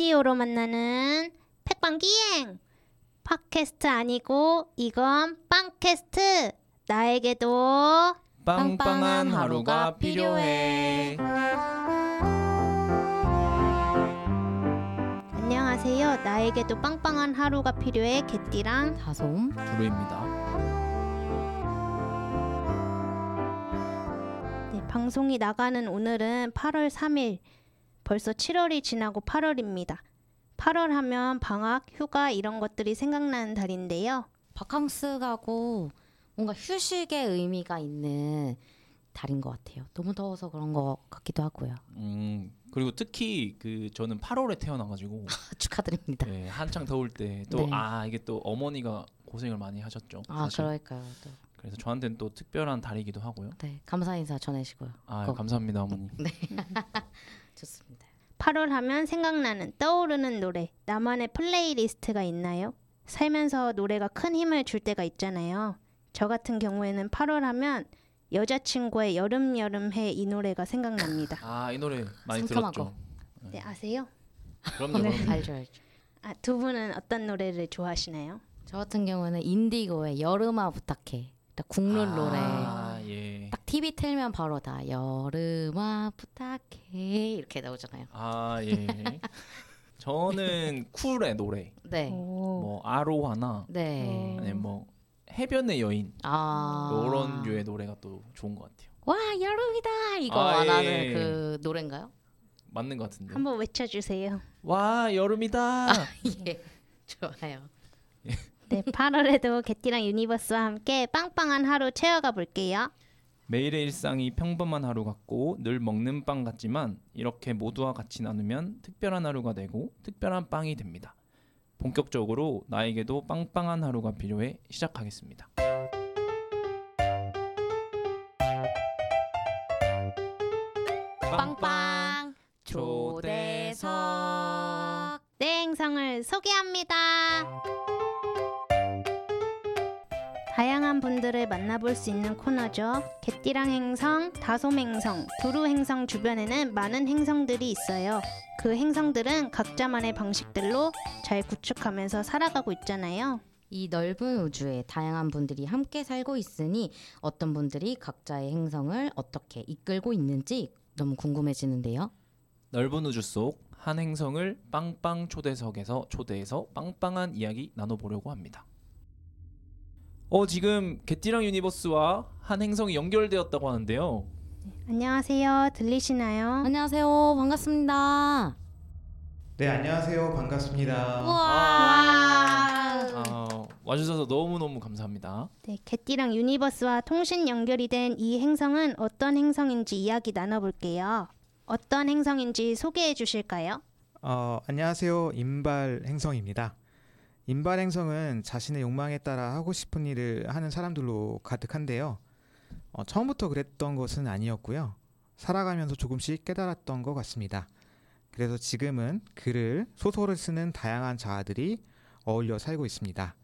오디오로 만나는 팩빵기행. 팟캐스트 아니고 이건 빵캐스트. 나에게도 빵빵한 하루가 필요해. 안녕하세요. 나에게도 빵빵한 하루가 필요해. 개띠랑 다솜. 두루입니다. 네, 방송이 나가는 오늘은 8월 3일 벌써 7월이 지나고 8월입니다 8월 하면 방학, 휴가 이런 것들이 생각나는 달인데요 바캉스 가고 뭔가 휴식의 의미가 있는 달인 것 같아요. 너무 더워서 그런 것 같기도 하고요. 음 그리고 특히 그 저는 8월에 태어나가지고 축하드립니다. 네, 한창 더울 때또 네. 아 이게 또 어머니가 고생을 많이 하셨죠. 아 사실. 그러니까요. 또. 그래서 저한테는 또 특별한 달이기도 하고요. 네 감사 인사 전하시고요. 아 거- 감사합니다 어머니. 좋습니다. 8월 하면 생각나는 떠오르는 노래 나만의 playlist가 있나요? 살면서 노래가 큰 힘을 줄 때가 있잖아요. 저 같은 경우에는 8월 하면 여자친구의 여름 여름해 이 노래가 생각납니다. 아 이 노래 많이 상큼하고. 들었죠. 네, 아세요? 그럼요. 네. 그럼요. 알죠 알죠. 아, 두 분은 어떤 노래를 좋아하시나요? 저 같은 경우는 인디고의 여름아 부탁해. 딱 국룰 노래. 아 예. 딱 TV 틀면 바로 다 여름아 부탁해 이렇게 나오잖아요. 아 예. 저는 쿨의 노래. 네. 오. 뭐 아로하나 네. 어. 아니 뭐 해변의 여인 아 이런 류의 노래가 또 좋은 것 같아요. 와 여름이다 이거 아, 안 예, 하는 예. 그 노래인가요? 맞는 것 같은데. 한번 외쳐주세요. 와 여름이다. 예 좋아요. 네, 8월에도 개띠랑 유니버스와 함께 빵빵한 하루 채워가 볼게요. 매일의 일상이 평범한 하루 같고 늘 먹는 빵 같지만 이렇게 모두와 같이 나누면 특별한 하루가 되고 특별한 빵이 됩니다. 본격적으로 나에게도 빵빵한 하루가 필요해 시작하겠습니다. 빵빵 초대석. 네, 행성을 소개합니다. 다양한 분들을 만나볼 수 있는 코너죠. 개띠랑 행성, 다솜 행성, 두루 행성 주변에는 많은 행성들이 있어요. 그 행성들은 각자만의 방식들로 잘 구축하면서 살아가고 있잖아요. 이 넓은 우주에 다양한 분들이 함께 살고 있으니 어떤 분들이 각자의 행성을 어떻게 이끌고 있는지 너무 궁금해지는데요. 넓은 우주 속 한 행성을 빵빵 초대석에서 초대해서 빵빵한 이야기 나눠보려고 합니다. 어 지금 개띠랑 유니버스와 한 행성이 연결되었다고 하는데요. 안녕하세요. 들리시나요? 안녕하세요. 반갑습니다. 네 안녕하세요 반갑습니다. 우와. 아, 와주셔서 너무 너무 감사합니다. 네, 개띠랑 유니버스와 통신 연결이 된 이 행성은 어떤 행성인지 이야기 나눠볼게요. 어떤 행성인지 소개해 주실까요? 어, 안녕하세요 임발 행성입니다. 임발 행성은 자신의 욕망에 따라 하고 싶은 일을 하는 사람들로 가득한데요. 어, 처음부터 그랬던 것은 아니었고요. 살아가면서 조금씩 깨달았던 것 같습니다. 그래서 지금은 글을 소설을 쓰는 다양한 자아들이 어울려 살고 있습니다.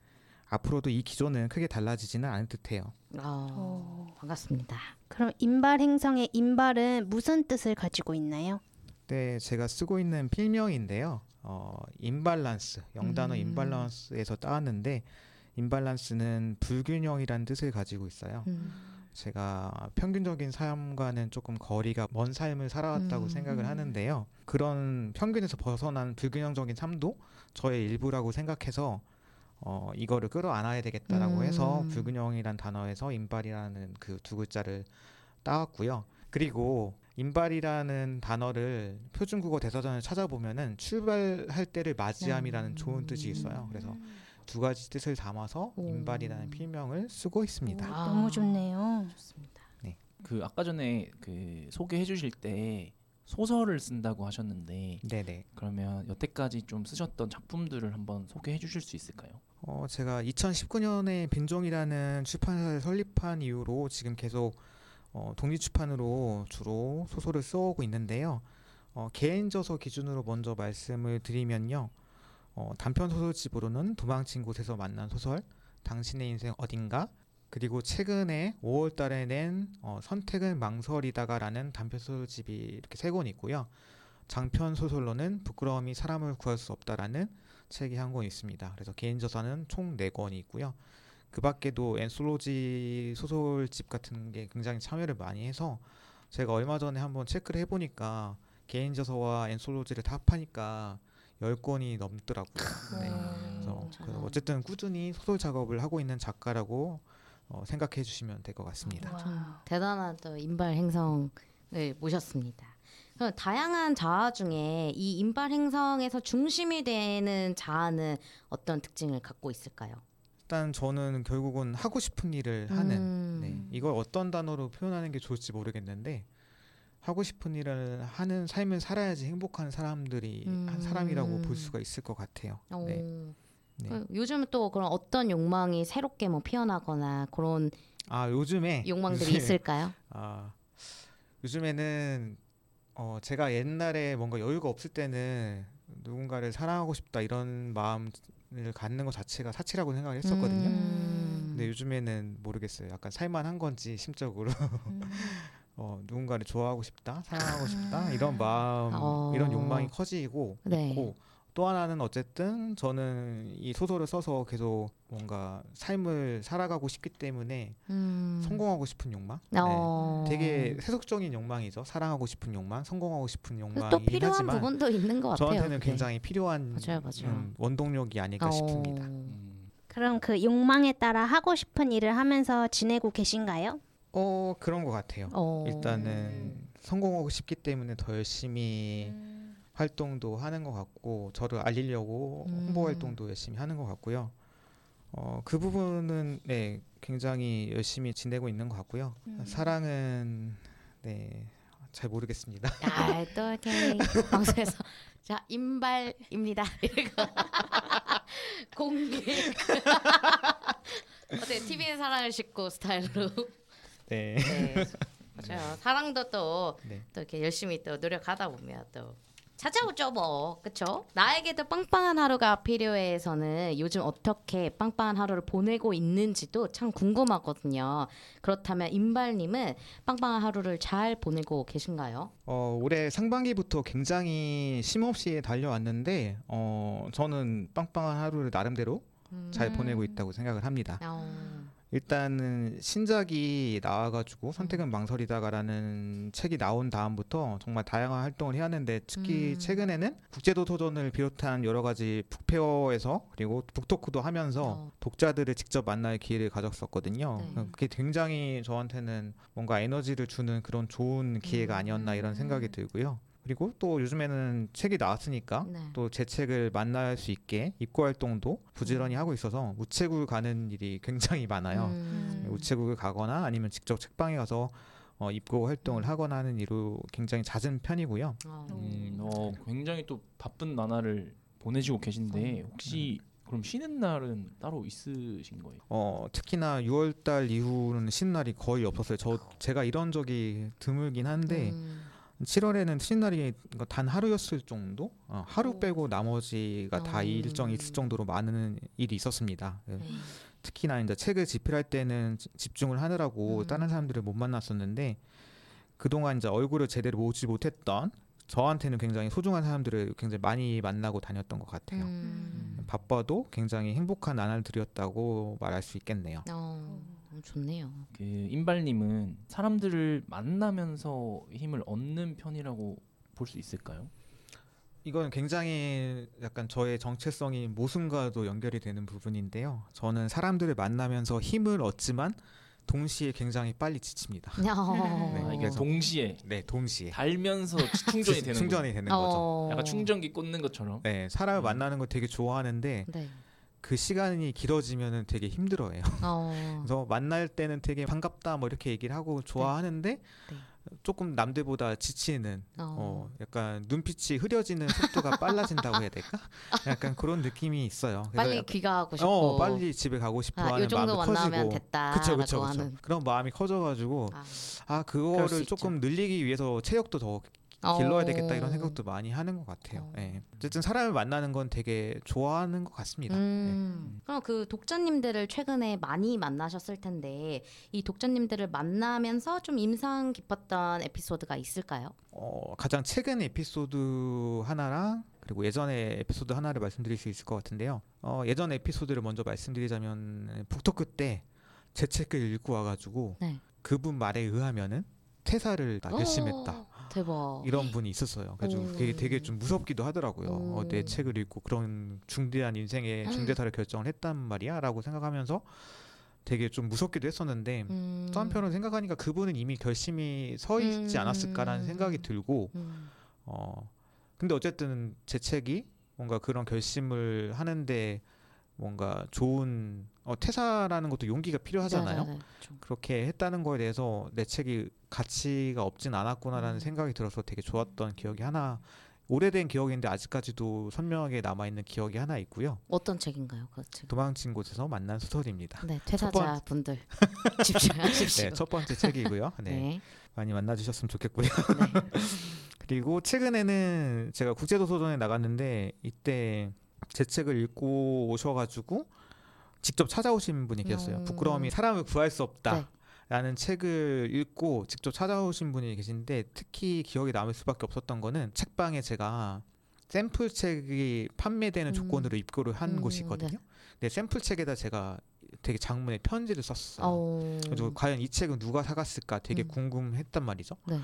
앞으로도 이 기조는 크게 달라지지는 않을 듯해요. 어, 반갑습니다. 그럼 인발 행성의 인발은 무슨 뜻을 가지고 있나요? 네, 제가 쓰고 있는 필명인데요. 어, 임발란스, 영단어 음. 임발란스에서 따왔는데 임발란스는 불균형이라는 뜻을 가지고 있어요. 음. 제가 평균적인 삶과는 조금 거리가 먼 삶을 살아왔다고 음. 생각을 하는데요. 그런 평균에서 벗어난 불균형적인 삶도 저의 일부라고 생각해서 어, 이거를 끌어안아야 되겠다라고 음. 해서 불균형이란 단어에서 임발이라는 그 두 글자를 따왔고요. 그리고 임발이라는 단어를 표준국어 대사전을 찾아보면은 출발할 때를 맞이함이라는 음. 좋은 뜻이 있어요. 그래서 두 가지 뜻을 담아서 오. 임발이라는 필명을 쓰고 있습니다. 아. 너무 좋네요. 좋습니다. 그 아까 전에 그 소개해 주실 때 소설을 쓴다고 하셨는데 네네. 그러면 여태까지 좀 쓰셨던 작품들을 한번 소개해 주실 수 있을까요? 어, 제가 2019년에 빈종이라는 출판사를 설립한 이후로 지금 계속 어, 독립출판으로 주로 소설을 써오고 있는데요. 어, 개인 저서 기준으로 먼저 말씀을 드리면요. 어, 단편 소설집으로는 도망친 곳에서 만난 소설, 당신의 인생 어딘가, 그리고 최근에 5월 달에 낸 어, 선택은 망설이다가라는 단편 소설집이 이렇게 세 권 있고요. 장편 소설로는 부끄러움이 사람을 구할 수 없다라는 책이 한 권 있습니다. 그래서 개인 저서는 총네 권이 있고요. 그 밖에도 엔솔로지 소설집 같은 게 굉장히 참여를 많이 해서 제가 얼마 전에 한번 체크를 해보니까 개인 저서와 엔솔로지를 다 합하니까 10권이 넘더라고요. 네. 그래서. 그 어쨌든 꾸준히 소설 작업을 하고 있는 작가라고 어, 생각해 주시면 될 것 같습니다. 좀 대단한 또 인발 행성을 모셨습니다. 그럼 다양한 자아 중에 이 인발 행성에서 중심이 되는 자아는 어떤 특징을 갖고 있을까요? 일단 저는 결국은 하고 싶은 일을 하는 음. 네, 이걸 어떤 단어로 표현하는 게 좋을지 모르겠는데 하고 싶은 일을 하는 삶을 살아야지 행복한 사람들이 음. 한 사람이라고 볼 수가 있을 것 같아요. 어. 네. 네. 그 요즘은 또 그런 어떤 욕망이 새롭게 뭐 피어나거나 그런 아 요즘에 욕망들이 요즘에- 있을까요? 아 요즘에는 어 제가 옛날에 뭔가 여유가 없을 때는 누군가를 사랑하고 싶다 이런 마음 을 갖는 것 자체가 사치라고 생각을 했었거든요. 음. 근데 요즘에는 모르겠어요. 약간 살만한 건지 심적으로 어, 누군가를 좋아하고 싶다, 사랑하고 싶다 이런 마음, 어. 이런 욕망이 커지고 네. 있고 또 하나는 어쨌든 저는 이 소설을 써서 계속 뭔가 삶을 살아가고 싶기 때문에 음. 성공하고 싶은 욕망. 네. 어. 되게 세속적인 욕망이죠. 사랑하고 싶은 욕망, 성공하고 싶은 또 욕망이긴 필요한 하지만 부분도 있는 것 같아요. 저한테는 그게. 굉장히 필요한 맞아요, 맞아요. 음, 원동력이 아닐까 어. 싶습니다. 음, 그럼 그 욕망에 따라 하고 싶은 일을 하면서 지내고 계신가요? 어 그런 것 같아요. 어. 일단은 성공하고 싶기 때문에 더 열심히 음. 활동도 하는 것 같고 저를 알리려고 음. 홍보 활동도 열심히 하는 것 같고요. 어, 그 부분은 네 굉장히 열심히 지내고 있는 것 같고요. 음. 사랑은 네 잘 모르겠습니다. 아, 또 이렇게 방송에서 자 인발입니다. 이거 공개. 어때 TV의 사랑을 싣고 스타일로. 네. 네. 맞아요. 사랑도 또, 네. 또 이렇게 열심히 또 노력하다 보면 또 찾아오죠 뭐 그쵸? 나에게도 빵빵한 하루가 필요해서는 요즘 어떻게 빵빵한 하루를 보내고 있는지도 참 궁금하거든요. 그렇다면 인발님은 빵빵한 하루를 잘 보내고 계신가요? 어, 올해 상반기부터 굉장히 쉼없이 달려왔는데 어, 저는 빵빵한 하루를 나름대로 잘 보내고 있다고 생각을 합니다. 어, 일단은 신작이 나와가지고 선택은 망설이다가라는 책이 나온 다음부터 정말 다양한 활동을 해왔는데 특히 음. 최근에는 국제도서전을 비롯한 여러 가지 북페어에서 그리고 북토크도 하면서 어. 독자들을 직접 만날 기회를 가졌었거든요. 네. 어, 그게 굉장히 저한테는 뭔가 에너지를 주는 그런 좋은 기회가 음. 아니었나 이런 생각이 들고요. 그리고 또 요즘에는 책이 나왔으니까 네. 또제 책을 만날 수 있게 입고 활동도 부지런히 음. 하고 있어서 우체국을 가는 일이 굉장히 많아요. 음. 우체국을 가거나 아니면 직접 책방에 가서 어, 입고 활동을 음. 하거나 하는 일로 굉장히 잦은 편이고요. 어. 음, 어, 굉장히 또 바쁜 나날을 보내시고 계신데 혹시 그럼 쉬는 날은 따로 있으신 거예요? 어, 특히나 6월달 이후로는 쉬는 날이 거의 없었어요. 저 제가 이런 적이 드물긴 한데 음. 7월에는 쉬는 날이 단 하루였을 정도? 어, 하루 오. 빼고 나머지가 다 어. 일정이 있을 정도로 많은 일이 있었습니다. 예. 네. 특히나 이제 책을 집필할 때는 지- 집중을 하느라고 음. 다른 사람들을 못 만났었는데 그동안 이제 얼굴을 제대로 보지 못했던 저한테는 굉장히 소중한 사람들을 굉장히 많이 만나고 다녔던 것 같아요. 음. 바빠도 굉장히 행복한 나날들이었다고 말할 수 있겠네요. 어, 좋네요. 그 인발님은 사람들을 만나면서 힘을 얻는 편이라고 볼 수 있을까요? 이건 굉장히 약간 저의 정체성이 모순과도 연결이 되는 부분인데요. 저는 사람들을 만나면서 힘을 얻지만 동시에 굉장히 빨리 지칩니다. 어. 아, 이게 그래서- 동시에 네, 동시에 달면서 충전이 되는 충전이 되는 거죠. 어. 약간 충전기 꽂는 것처럼. 네, 사람을 음. 만나는 걸 되게 좋아하는데 네. 그 시간이 길어지면은 되게 힘들어해요. 어. 그래서 만날 때는 되게 반갑다 뭐 이렇게 얘기를 하고 좋아하는데 네. 조금 남들보다 지치는 어, 어. 약간 눈빛이 흐려지는 속도가 빨라진다고 해야 될까? 약간 그런 느낌이 있어요. 빨리 약간- 귀가하고 싶고. 어 빨리 집에 가고 싶어 아, 하는 마음이 만나면 커지고 됐다. 그쵸 그쵸 그쵸 하는. 그런 마음이 커져가지고 아. 아 그거를 있죠. 조금 늘리기 위해서 체력도 더 길러야 어. 되겠다 이런 생각도 많이 하는 것 같아요. 어. 예. 어쨌든 사람을 만나는 건 되게 좋아하는 것 같습니다. 음. 그럼 그 독자님들을 최근에 많이 만나셨을 텐데 이 독자님들을 만나면서 좀 인상 깊었던 에피소드가 있을까요? 어, 가장 최근 에피소드 하나랑 그리고 예전의 에피소드 하나를 말씀드릴 수 있을 것 같은데요. 어, 예전 에피소드를 먼저 말씀드리자면 북토크 때 제 책을 읽고 와가지고 네. 그분 말에 의하면은 퇴사를 다 결심했다. 오, 대박. 이런 분이 있었어요. 그래서 오. 그게 되게 좀 무섭기도 하더라고요. 어, 내 오. 책을 읽고 그런 중대한 인생의 중대사를 결정을 했단 말이야라고 생각하면서 되게 좀 무섭기도 했었는데 음. 또 한편으로 생각하니까 그분은 이미 결심이 서 있지 음. 않았을까라는 생각이 들고 음. 어 근데 어쨌든 제 책이 뭔가 그런 결심을 하는데 뭔가 좋은 어, 퇴사라는 것도 용기가 필요하잖아요. 네 네네. 좀. 그렇게 했다는 거에 대해서 내 책이 가치가 없진 않았구나라는 음. 생각이 들어서 되게 좋았던 기억이 하나 오래된 기억인데 아직까지도 선명하게 남아 있는 기억이 하나 있고요. 어떤 책인가요, 그 책? 도망친 곳에서 만난 소설입니다. 네, 첫 번- 퇴사자 분들 집중하십시오. 네, 첫 번째 책이고요. 네, 네. 많이 만나주셨으면 좋겠고요. 네. 그리고 최근에는 제가 국제도서전에 나갔는데 이때 제 책을 읽고 오셔가지고 직접 찾아오신 분이 계셨어요. 음. 부끄러움이 사람을 구할 수 없다. 네. 라는 책을 읽고 직접 찾아오신 분이 계신데 특히 기억에 남을 수밖에 없었던 거는 책방에 제가 샘플 책이 판매되는 음. 조건으로 입고를 한 음, 곳이거든요. 근데 샘플 책에다 제가 되게 장문의 편지를 썼어요. 어. 그래서 과연 이 책은 누가 사갔을까 되게 음. 궁금했단 말이죠. 네.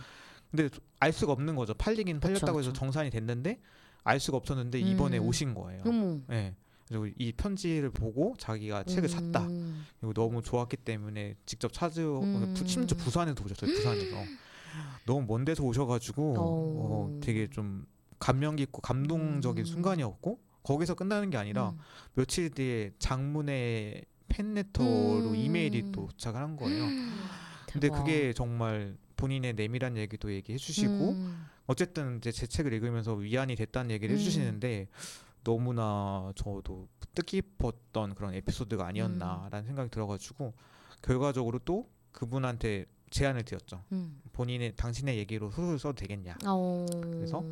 근데 알 수가 없는 거죠. 팔리긴 그쵸, 팔렸다고 해서 그쵸. 정산이 됐는데 알 수가 없었는데 이번에 음. 오신 거예요. 어머. 네. 그리고 이 편지를 보고 자기가 책을 샀다. 음. 그리고 너무 좋았기 때문에 직접 찾으 음. 부- 심지어 부산에서 오셨어요. 부산에서 너무 먼 데서 오셔가지고 어. 어, 되게 좀 감명 깊고 감동적인 음. 순간이었고 거기서 끝나는 게 아니라 음. 며칠 뒤에 장문의 팬레터로 음. 이메일이 또 도착을 한 거예요. 근데. 그게 정말 본인의 내밀한 얘기도 얘기해 주시고 음. 어쨌든 이제 제 책을 읽으면서 위안이 됐다는 얘기를 음. 해주시는데 너무나 저도 뜻깊었던 그런 에피소드가 음. 아니었나라는 생각이 들어가지고 결과적으로 또 그분한테 제안을 드렸죠. 음. 본인의 당신의 얘기로 소설 써도 되겠냐. 어. 그래서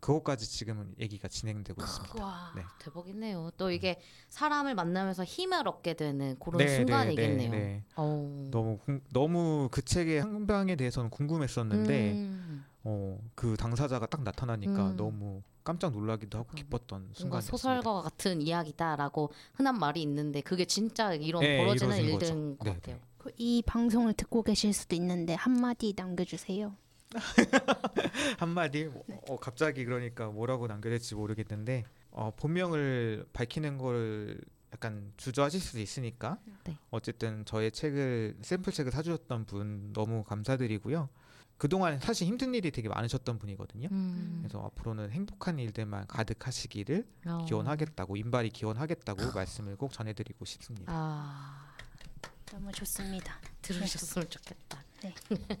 그것까지 지금은 얘기가 진행되고 있습니다. 와 네. 대박이네요. 또 이게 사람을 만나면서 힘을 얻게 되는 그런 네, 순간이겠네요. 네, 네. 어. 너무 궁- 너무 그 책의 한 방에 대해서는 궁금했었는데 음. 어, 그 당사자가 딱 나타나니까 음. 너무 깜짝 놀라기도 하고 그러니까 기뻤던 순간이었습니다. 소설과 같은 이야기다라고 흔한 말이 있는데 그게 진짜 이런 네, 벌어지는 일들인 거죠. 것 네, 같아요. 그이 방송을 듣고 계실 수도 있는데 한마디 남겨주세요. 한마디 네. 어, 갑자기 그러니까 뭐라고 남겨질지 모르겠는데 어, 본명을 밝히는 걸 약간 주저하실 수도 있으니까 네. 어쨌든 저의 책을 샘플 책을 사주셨던 분 너무 감사드리고요. 그동안 사실 힘든 일이 되게 많으셨던 분이거든요. 음. 그래서 앞으로는 행복한 일들만 가득하시기를 어. 기원하겠다고 인발이 기원하겠다고 말씀을 꼭 전해드리고 싶습니다. 아 너무 좋습니다. 들으셨으면 좋겠다.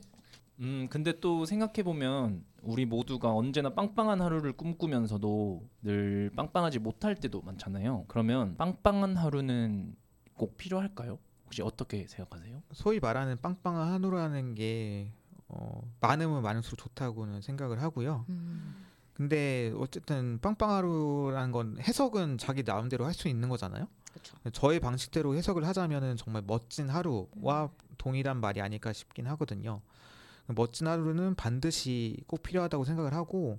음 근데 또 생각해 보면 우리 모두가 언제나 빵빵한 하루를 꿈꾸면서도 늘 빵빵하지 못할 때도 많잖아요. 그러면 빵빵한 하루는 꼭 필요할까요? 혹시 어떻게 생각하세요? 소위 말하는 빵빵한 한우라는 게 어, 많으면 많을수록 좋다고는 생각을 하고요. 음. 근데 어쨌든 빵빵하루라는 건 해석은 자기 나름대로 할 수 있는 거잖아요. 그렇죠. 저의 방식대로 해석을 하자면은 정말 멋진 하루와 동일한 말이 아닐까 싶긴 하거든요. 멋진 하루는 반드시 꼭 필요하다고 생각을 하고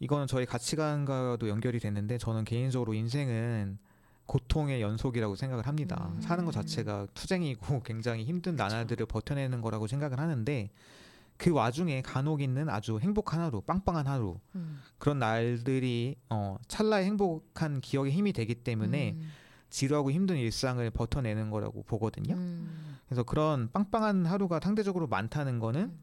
이거는 저희 가치관과도 연결이 되는데 저는 개인적으로 인생은 고통의 연속이라고 생각을 합니다. 음. 사는 것 자체가 투쟁이고 굉장히 힘든 나날들을 버텨내는 거라고 생각을 하는데 그 와중에 간혹 있는 아주 행복한 하루, 빵빵한 하루 음. 그런 날들이 어, 찰나의 행복한 기억의 힘이 되기 때문에 음. 지루하고 힘든 일상을 버텨내는 거라고 보거든요. 음. 그래서 그런 빵빵한 하루가 상대적으로 많다는 거는 음.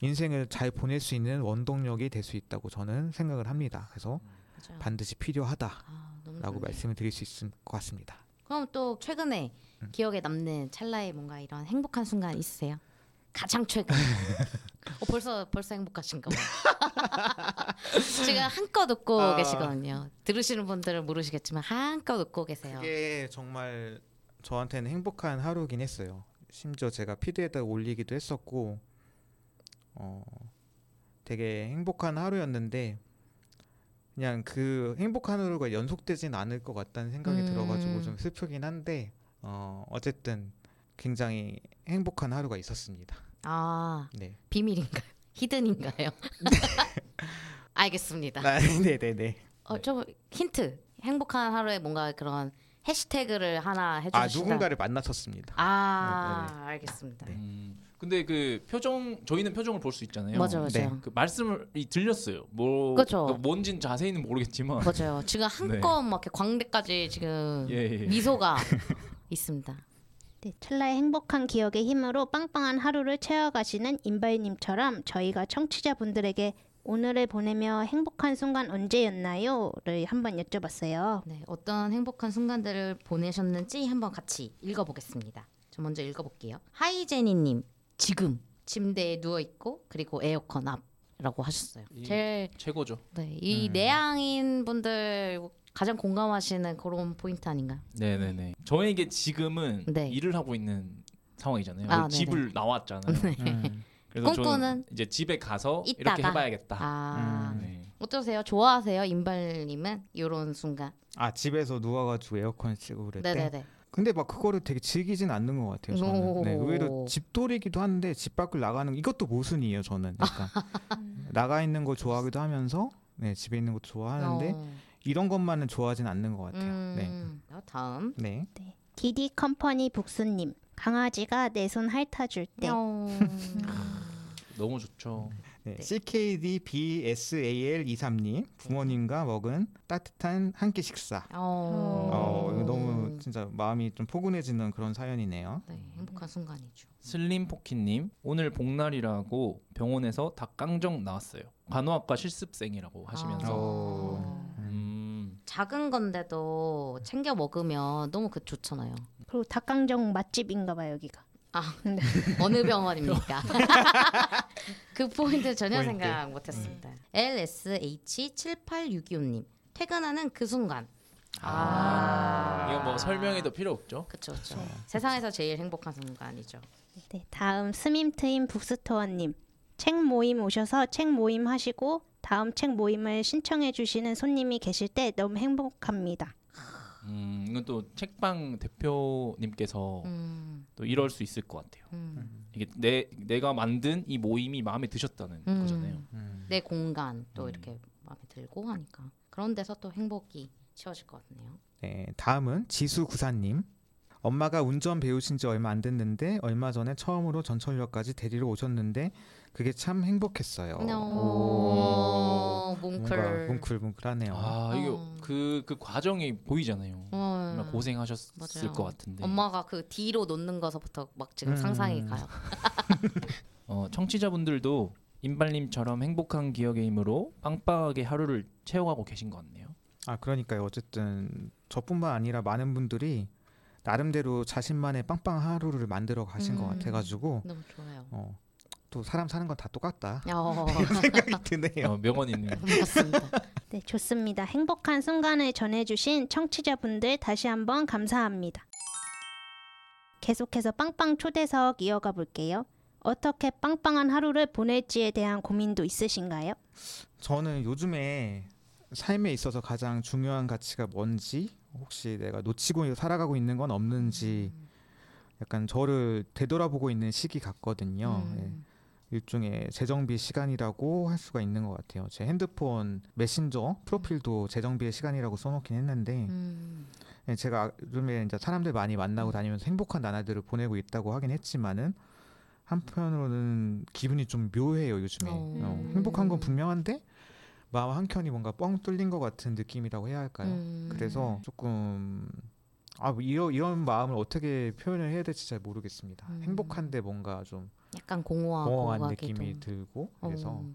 인생을 잘 보낼 수 있는 원동력이 될 수 있다고 저는 생각을 합니다. 그래서 맞아요. 반드시 필요하다라고 아. 말씀을 드릴 수 있을 것 같습니다. 그럼 또 최근에 음. 기억에 남는 찰나의 뭔가 이런 행복한 순간 있으세요? 가장 최근. 어, 벌써 벌써 행복하신가 봐. 지금 한껏 웃고 아. 계시거든요. 들으시는 분들은 모르시겠지만 한껏 웃고 계세요. 그게 정말 저한테는 행복한 하루긴 했어요. 심지어 제가 피드에다 올리기도 했었고 어, 되게 행복한 하루였는데 그냥 그 행복한 하루가 연속되진 않을 것 같다는 생각이 음. 들어가지고 좀 슬프긴 한데 어 어쨌든 굉장히 행복한 하루가 있었습니다. 아 네. 비밀인가요? 히든인가요? 알겠습니다. 아, 네네네. 어, 저 힌트. 행복한 하루에 뭔가 그런 해시태그를 하나 해주시다. 아 누군가를 만났었습니다. 아, 알겠습니다. 네. 음, 근데 그 표정 저희는 표정을 볼 수 있잖아요. 맞아요, 네. 맞아요. 그 말씀이 들렸어요. 뭐 그쵸. 그 뭔진 자세히는 모르겠지만 맞아요. 지금 한껏 막 이렇게 광대까지 지금 네. 예, 예. 미소가 있습니다. 네, 찰나의 행복한 기억의 힘으로 빵빵한 하루를 채워가시는 임바이님처럼 저희가 청취자분들에게 오늘을 보내며 행복한 순간 언제였나요?를 한번 여쭤봤어요. 네, 어떤 행복한 순간들을 보내셨는지 한번 같이 읽어보겠습니다. 저 먼저 읽어볼게요. 하이제니님 지금 침대에 누워 있고 그리고 에어컨 앞이라고 하셨어요. 이- 제일 최고죠. 네, 이 음. 내향인 분들 가장 공감하시는 그런 포인트 아닌가요? 네네네. 저에게 지금은 네. 일을 하고 있는 상황이잖아요. 아, 네네. 집을 나왔잖아요. 음. 그래서 저는 꿈꾸는 이제 집에 가서 이렇게 있다가. 해봐야겠다. 아 음. 네. 어떠세요? 좋아하세요? 임발님은 이런 순간? 아 집에서 누워가지고 에어컨 그럴 때. 네네네. 근데 막 그거를 되게 즐기진 않는 것 같아요. 저는. 네, 오. 의외로 집돌이기도 한데 집 밖을 나가는 이것도 모순이에요. 저는 약간 나가 있는 거 좋아하기도 하면서 네, 집에 있는 것도 좋아하는데 어. 이런 것만은 좋아하진 않는 것 같아요. 네, 음, 다음. 네. 디디 컴퍼니 북수님 강아지가 내 손 핥아줄 때 어. 너무 좋죠. 네. 네. CKD BSAL 23님 부모님과 먹은 따뜻한 한 끼 식사. 어. 어, 너무 진짜 마음이 좀 포근해지는 그런 사연이네요. 네, 행복한 순간이죠. 슬림 포키님 오늘 복날이라고 병원에서 닭강정 나왔어요. 간호학과 실습생이라고 하시면서 어. 음, 작은 건데도 챙겨 먹으면 너무 그 좋잖아요. 그리고 닭강정 맛집인가 봐 여기가. 어느 병원입니까? 그 포인트 전혀 포인트. 생각 못했습니다. LSH7865님 퇴근하는 그 순간. 아, 이거 뭐 설명해도 필요 없죠. 그렇죠, 그렇죠. 세상에서 제일 행복한 순간이죠. 네, 다음 스밈트임 북스토어님 책 모임 오셔서 책 모임 하시고 다음 책 모임을 신청해 주시는 손님이 계실 때 너무 행복합니다. 음, 이건 또 책방 대표님께서 음, 또 이럴 수 있을 것 같아요. 음, 이게 내 내가 만든 이 모임이 마음에 드셨다는 음. 거잖아요. 음. 내 공간 또 음. 이렇게 마음에 들고 하니까 그런 데서 또 행복이 채워질 것 같네요. 네, 다음은 지수 구사님. 엄마가 운전 배우신 지 얼마 안 됐는데 얼마 전에 처음으로 전철역까지 데리러 오셨는데 그게 참 행복했어요. 오, 뭔가 뭉클. 뭉클뭉클하네요. 아 이게 어. 그 그 과정이 보이잖아요. 어, 고생하셨을 맞아요. 것 같은데. 엄마가 그 뒤로 놓는 거서부터 막 지금 음. 상상이 가요. 어, 청취자분들도 인발님처럼 행복한 기억의 힘으로 빵빵하게 하루를 채워가고 계신 것 같네요. 아 그러니까요. 어쨌든 저뿐만 아니라 많은 분들이 나름대로 자신만의 빵빵 하루를 만들어 가신 것 음. 같아가지고 너무 좋아요. 어, 또 사람 사는 건 다 똑같다 어, 생각이 드네요. 어, 명언 있네요. 맞습니다. 네, 좋습니다. 행복한 순간을 전해주신 청취자분들 다시 한번 감사합니다. 계속해서 빵빵 초대석 이어가 볼게요. 어떻게 빵빵한 하루를 보낼지에 대한 고민도 있으신가요? 저는 요즘에 삶에 있어서 가장 중요한 가치가 뭔지 혹시 내가 놓치고 살아가고 있는 건 없는지 약간 저를 되돌아보고 있는 시기 같거든요. 예. 음. 일종의 재정비 시간이라고 할 수가 있는 것 같아요. 제 핸드폰 메신저 프로필도 재정비의 시간이라고 써놓긴 했는데 음. 예, 제가 요즘에 이제 사람들 많이 만나고 다니면서 행복한 나날들을 보내고 있다고 하긴 했지만은 한편으로는 기분이 좀 묘해요 요즘에. 어. 어, 행복한 건 분명한데 마음 한 켠이 뭔가 뻥 뚫린 것 같은 느낌이라고 해야 할까요? 음. 그래서 조금 아뭐 이런 이런 마음을 어떻게 표현을 해야 될지 잘 모르겠습니다. 음. 행복한데 뭔가 좀 약간 공허하고 공허한. 느낌이 들고 그래서 어.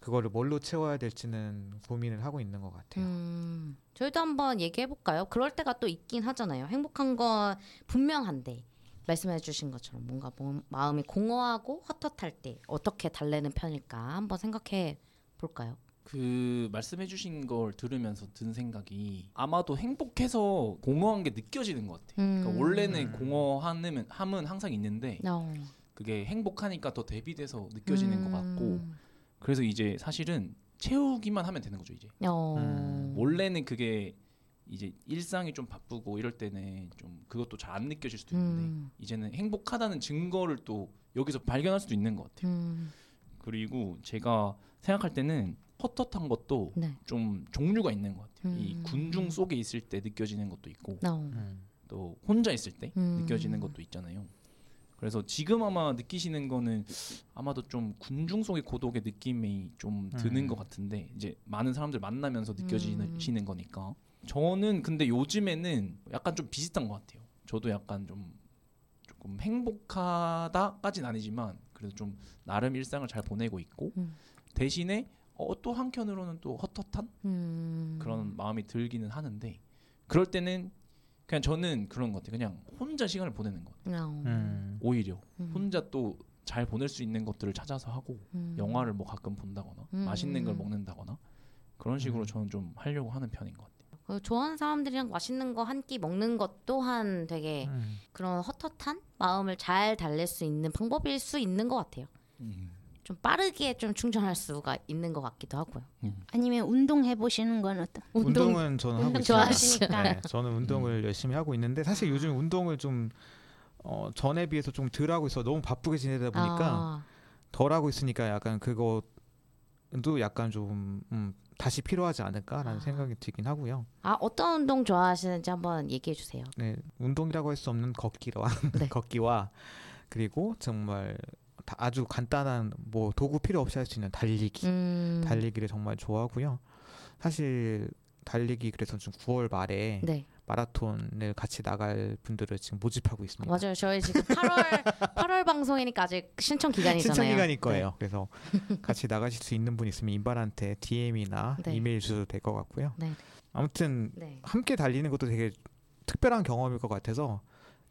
그거를 뭘로 채워야 될지는 고민을 하고 있는 것 같아요. 음, 저희도 한번 얘기해 볼까요? 그럴 때가 또 있긴 하잖아요. 행복한 건 분명한데 말씀해 주신 것처럼 뭔가 뭐- 마음이 공허하고 헛헛할 때 어떻게 달래는 편일까 한번 생각해 볼까요? 그 말씀해 주신 걸 들으면서 든 생각이 아마도 행복해서 공허한 게 느껴지는 것 같아요. 음. 그러니까 원래는 공허함은 함은 항상 있는데 어. 그게 행복하니까 더 대비돼서 느껴지는 것 같고 음. 그래서 이제 사실은 채우기만 하면 되는 거죠 이제. 어. 음, 원래는 그게 이제 일상이 좀 바쁘고 이럴 때는 좀 그것도 잘 안 느껴질 수도 있는데 음. 이제는 행복하다는 증거를 또 여기서 발견할 수도 있는 것 같아요. 음. 그리고 제가 생각할 때는 헛헛한 것도 네. 좀 종류가 있는 것 같아요. 이 음. 군중 속에 있을 때 느껴지는 것도 있고 어. 음. 또 혼자 있을 때 음. 느껴지는 것도 있잖아요. 그래서 지금 아마 느끼시는 거는 아마도 좀 군중 속의 고독의 느낌이 좀 드는 음. 것 같은데 이제 많은 사람들 만나면서 음. 느껴지시는 거니까 저는 근데 요즘에는 약간 좀 비슷한 것 같아요. 저도 약간 좀 조금 행복하다까지는 아니지만 그래도 좀 나름 일상을 잘 보내고 있고 음. 대신에 어, 또 한편으로는 또 헛헛한 음. 그런 마음이 들기는 하는데 그럴 때는 그냥 저는 그런 것 같아요. 그냥 혼자 시간을 보내는 것 같아요. 어. 음. 오히려 음. 혼자 또 잘 보낼 수 있는 것들을 찾아서 하고 음. 영화를 뭐 가끔 본다거나 음. 맛있는 걸 먹는다거나 그런 식으로 음. 저는 좀 하려고 하는 편인 것 같아요. 그 좋아하는 사람들이랑 맛있는 거 한 끼 먹는 것 또한 되게 음. 그런 헛헛한 마음을 잘 달랠 수 있는 방법일 수 있는 것 같아요. 좀 빠르게 좀 충전할 수가 있는 것 같기도 하고요. 아니면 운동 해보시는 건 어떤? 운동 운동은 저는 하고 운동 있어요. 좋아하시니까. 네, 저는 운동을 열심히 하고 있는데 사실 요즘 운동을 좀 어, 전에 비해서 좀 덜 하고 있어. 너무 바쁘게 지내다 보니까 아, 덜 하고 있으니까 약간 그것도 약간 좀 음, 다시 필요하지 않을까라는 아. 생각이 들긴 하고요. 아, 어떤 운동 좋아하시는지 한번 얘기해 주세요. 네, 운동이라고 할 수 없는 걷기와 네. 걷기와 그리고 정말 다 아주 간단한 뭐 도구 필요 없이 할 수 있는 달리기. 음, 달리기를 정말 좋아하고요. 사실 달리기 그래서 지금 9월 말에 네, 마라톤을 같이 나갈 분들을 지금 모집하고 있습니다. 맞아요. 저희 지금 8월 8월 방송이니까 아직 신청 기간이잖아요. 신청 기간일 거예요. 그래서 같이 나가실 수 있는 분 있으면 인발한테 DM이나 네. 이메일 주셔도 될 것 같고요. 네. 아무튼 네. 네. 함께 달리는 것도 되게 특별한 경험일 것 같아서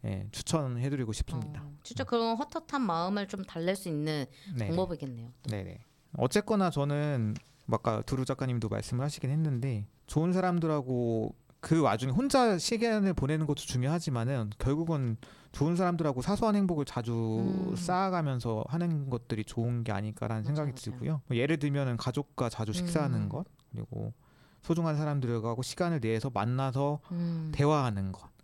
예, 추천해드리고 싶습니다. 어, 진짜 그런 헛헛한 마음을 좀 달랠 수 있는 네, 방법이겠네요. 네네. 어쨌거나 저는 뭐 아까 두루 작가님도 말씀을 하시긴 했는데 좋은 사람들하고 그 와중에 혼자 시간을 보내는 것도 중요하지만은 결국은 좋은 사람들하고 사소한 행복을 자주 음. 쌓아가면서 하는 것들이 좋은 게 아닐까라는 맞아요, 생각이 맞아요. 들고요. 뭐 예를 들면은 가족과 자주 식사하는 음. 것 그리고 소중한 사람들하고 시간을 내서 만나서 음. 대화하는 것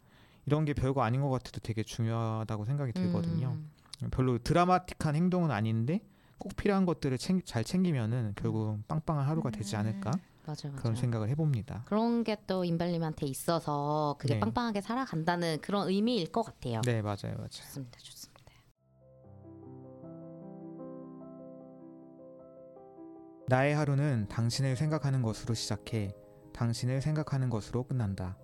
이런 게 별거 아닌 것 같아도 되게 중요하다고 생각이 들거든요. 음. 별로 드라마틱한 행동은 아닌데 꼭 필요한 것들을 챙- 잘 챙기면은 결국 빵빵한 하루가 되지 않을까 맞아요, 그런 맞아요. 생각을 해봅니다. 그런 게또 인발님한테 있어서 그게 네. 빵빵하게 살아간다는 그런 의미일 것 같아요. 네 맞아요 맞아요. 좋습니다, 좋습니다. 나의 하루는 당신을 생각하는 것으로 시작해 당신을 생각하는 것으로 끝난다.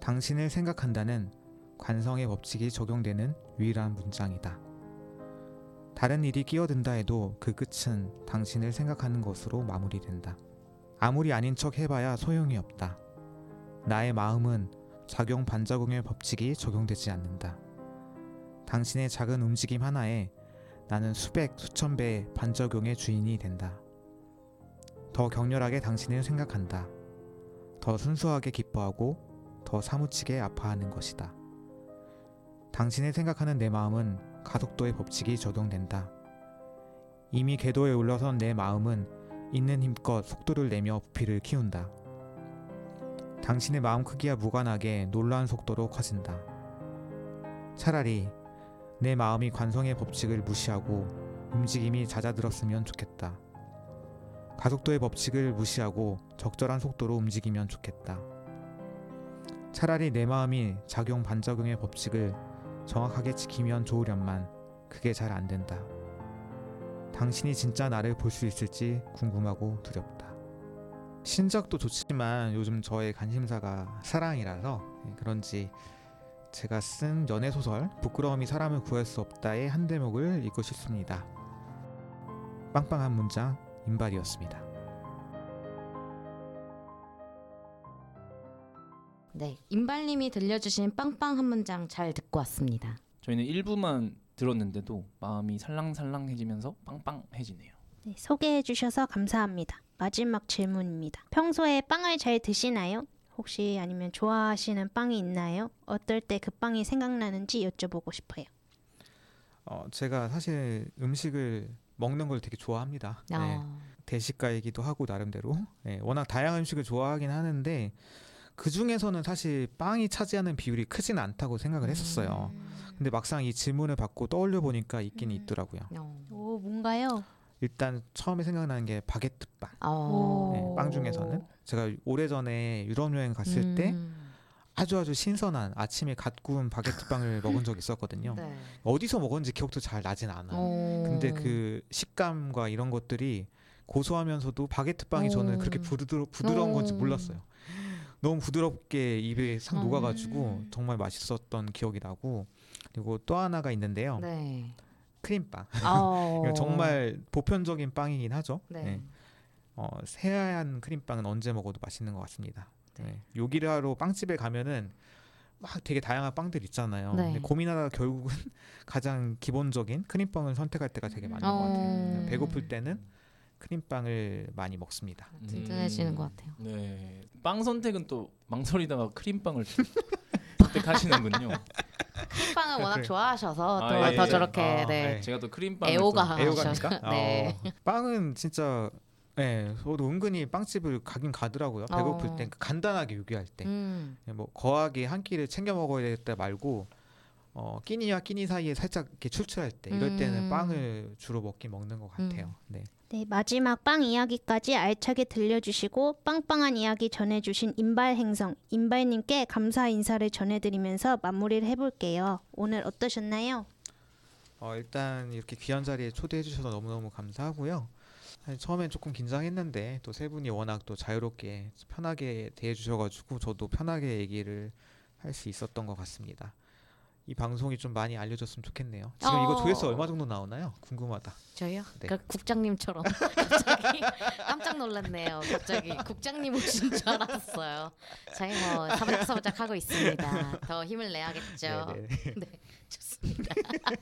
당신을 생각한다는 관성의 법칙이 적용되는 유일한 문장이다. 다른 일이 끼어든다 해도 그 끝은 당신을 생각하는 것으로 마무리된다. 아무리 아닌 척 해봐야 소용이 없다. 나의 마음은 작용 반작용의 법칙이 적용되지 않는다. 당신의 작은 움직임 하나에 나는 수백, 수천 배의 반작용의 주인이 된다. 더 격렬하게 당신을 생각한다. 더 순수하게 기뻐하고 더 사무치게 아파하는 것이다. 당신을 생각하는 내 마음은 가속도의 법칙이 적용된다. 이미 궤도에 올라선 내 마음은 있는 힘껏 속도를 내며 부피를 키운다. 당신의 마음 크기와 무관하게 놀라운 속도로 커진다. 차라리 내 마음이 관성의 법칙을 무시하고 움직임이 잦아들었으면 좋겠다. 가속도의 법칙을 무시하고 적절한 속도로 움직이면 좋겠다. 차라리 내 마음이 작용 반작용의 법칙을 정확하게 지키면 좋으련만 그게 잘 안 된다. 당신이 진짜 나를 볼 수 있을지 궁금하고 두렵다. 신작도 좋지만 요즘 저의 관심사가 사랑이라서 예, 그런지 제가 쓴 연애 소설 부끄러움이 사람을 구할 수 없다의 한 대목을 읽고 싶습니다. 빵빵한 문장 인발이었습니다. 네, 인발님이 들려주신 빵빵 한 문장 잘 듣고 왔습니다. 저희는 일부만 들었는데도 마음이 살랑살랑해지면서 빵빵해지네요. 네, 소개해 주셔서 감사합니다. 마지막 질문입니다. 평소에 빵을 잘 드시나요? 혹시 아니면 좋아하시는 빵이 있나요? 어떨 때 그 빵이 생각나는지 여쭤보고 싶어요. 어, 제가 사실 음식을 먹는 걸 되게 좋아합니다. 네. 어. 대식가이기도 하고 나름대로 네, 워낙 다양한 음식을 좋아하긴 하는데 그 중에서는 사실 빵이 차지하는 비율이 크진 않다고 생각을 했었어요. 근데 막상 이 질문을 받고 떠올려 보니까 있긴 음. 있더라고요. 어. 오 뭔가요? 일단 처음에 생각나는 게 바게트 빵. 어. 네, 빵 중에서는 제가 오래전에 유럽 여행 갔을 때 음. 아주 아주 신선한 아침에 갓 구운 바게트 빵을 먹은 적이 있었거든요. 네. 어디서 먹었는지 기억도 잘 나진 않아요. 어. 근데 그 식감과 이런 것들이 고소하면서도 바게트 빵이 저는 어. 그렇게 부드러, 부드러운 건지 어. 몰랐어요. 너무 부드럽게 입에 싹 음. 녹아가지고 정말 맛있었던 기억이 나고 그리고 또 하나가 있는데요. 네. 크림빵. 어. 정말 보편적인 빵이긴 하죠. 네. 네. 어, 새하얀 크림빵은 언제 먹어도 맛있는 것 같습니다. 네. 네. 하러 빵집에 가면은 막 되게 다양한 빵들 있잖아요. 네. 근데 고민하다가 결국은 가장 기본적인 크림빵을 선택할 때가 되게 많은 것 같아요. 어. 배고플 때는 크림빵을 많이 먹습니다. 든든해지는 것 같아요. 네. 빵 선택은 또 망설이다가 크림빵을 선택하시는군요. 빵을 워낙 그래. 좋아하셔서 아, 또 예, 더 예. 저렇게 아, 네. 네. 제가 또 크림빵을 애호가 또- 애호가입니까? 네. 어, 빵은 진짜 네, 저도 은근히 빵집을 가긴 가더라고요. 배고플 어. 때 간단하게 요기할 때. 음. 뭐 거하게 한 끼를 챙겨 먹어야 될 때 말고 어, 끼니와 끼니 사이에 살짝 이렇게 출출할 때 이럴 때는 음. 빵을 주로 먹긴 먹는 것 같아요. 네. 네, 마지막 빵 이야기까지 알차게 들려주시고 빵빵한 이야기 전해주신 인발 행성 인발님께 감사 인사를 전해드리면서 마무리를 해볼게요. 오늘 어떠셨나요? 어, 일단 이렇게 귀한 자리에 초대해 주셔서 너무너무 감사하고요. 처음엔 조금 긴장했는데 또 세 분이 워낙 또 자유롭게 편하게 대해 주셔가지고 저도 편하게 얘기를 할 수 있었던 것 같습니다. 이 방송이 좀 많이 알려졌으면 좋겠네요. 지금 이거 어. 조회수 얼마 정도 나오나요? 궁금하다. 저요? 네. 그 국장님처럼 갑자기 깜짝 놀랐네요. 갑자기 국장님 오신 줄 알았어요. 저희 뭐 사부작사부작 하고 있습니다. 더 힘을 내야겠죠. 네네. 네, 좋습니다.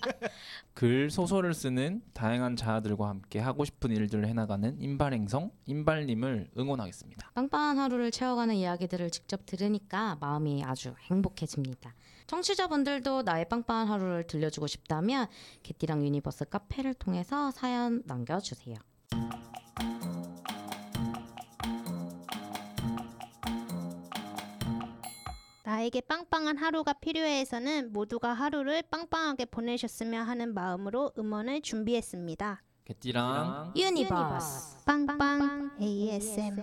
글 소설을 쓰는 다양한 자아들과 함께 하고 싶은 일들을 해나가는 인발행성 인발님을 응원하겠습니다. 빵빵한 하루를 채워가는 이야기들을 직접 들으니까 마음이 아주 행복해집니다. 청취자분들도 나의 빵빵한 하루를 들려주고 싶다면 개띠랑 유니버스 카페를 통해서 사연 남겨주세요. 나에게 빵빵한 하루가 필요해서는 모두가 하루를 빵빵하게 보내셨으면 하는 마음으로 음원을 준비했습니다. 개띠랑 유니버스. 빵빵 ASMR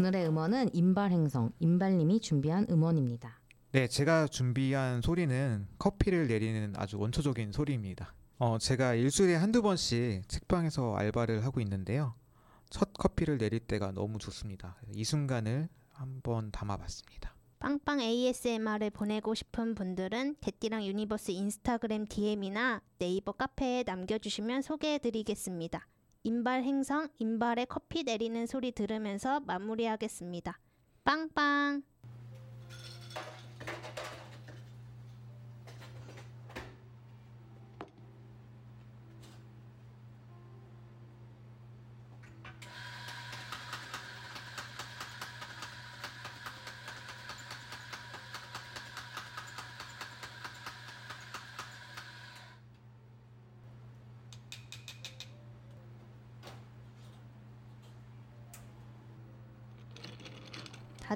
오늘의 음원은 임발행성 임발님이 준비한 음원입니다. 네, 제가 준비한 소리는 커피를 내리는 아주 원초적인 소리입니다. 어, 제가 일주일에 한두 번씩 책방에서 알바를 하고 있는데요. 첫 커피를 내릴 때가 너무 좋습니다. 이 순간을 한번 담아봤습니다. 빵빵 ASMR을 보내고 싶은 분들은 개띠랑 유니버스 인스타그램 DM이나 네이버 카페에 남겨주시면 소개해드리겠습니다. 인발 행성, 인발의 커피 내리는 소리 들으면서 마무리하겠습니다. 빵빵!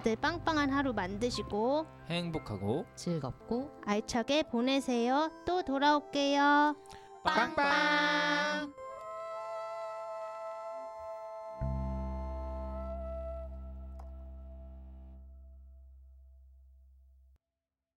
다들 빵빵한 하루 만드시고 행복하고 즐겁고 알차게 보내세요. 또 돌아올게요. 빵빵.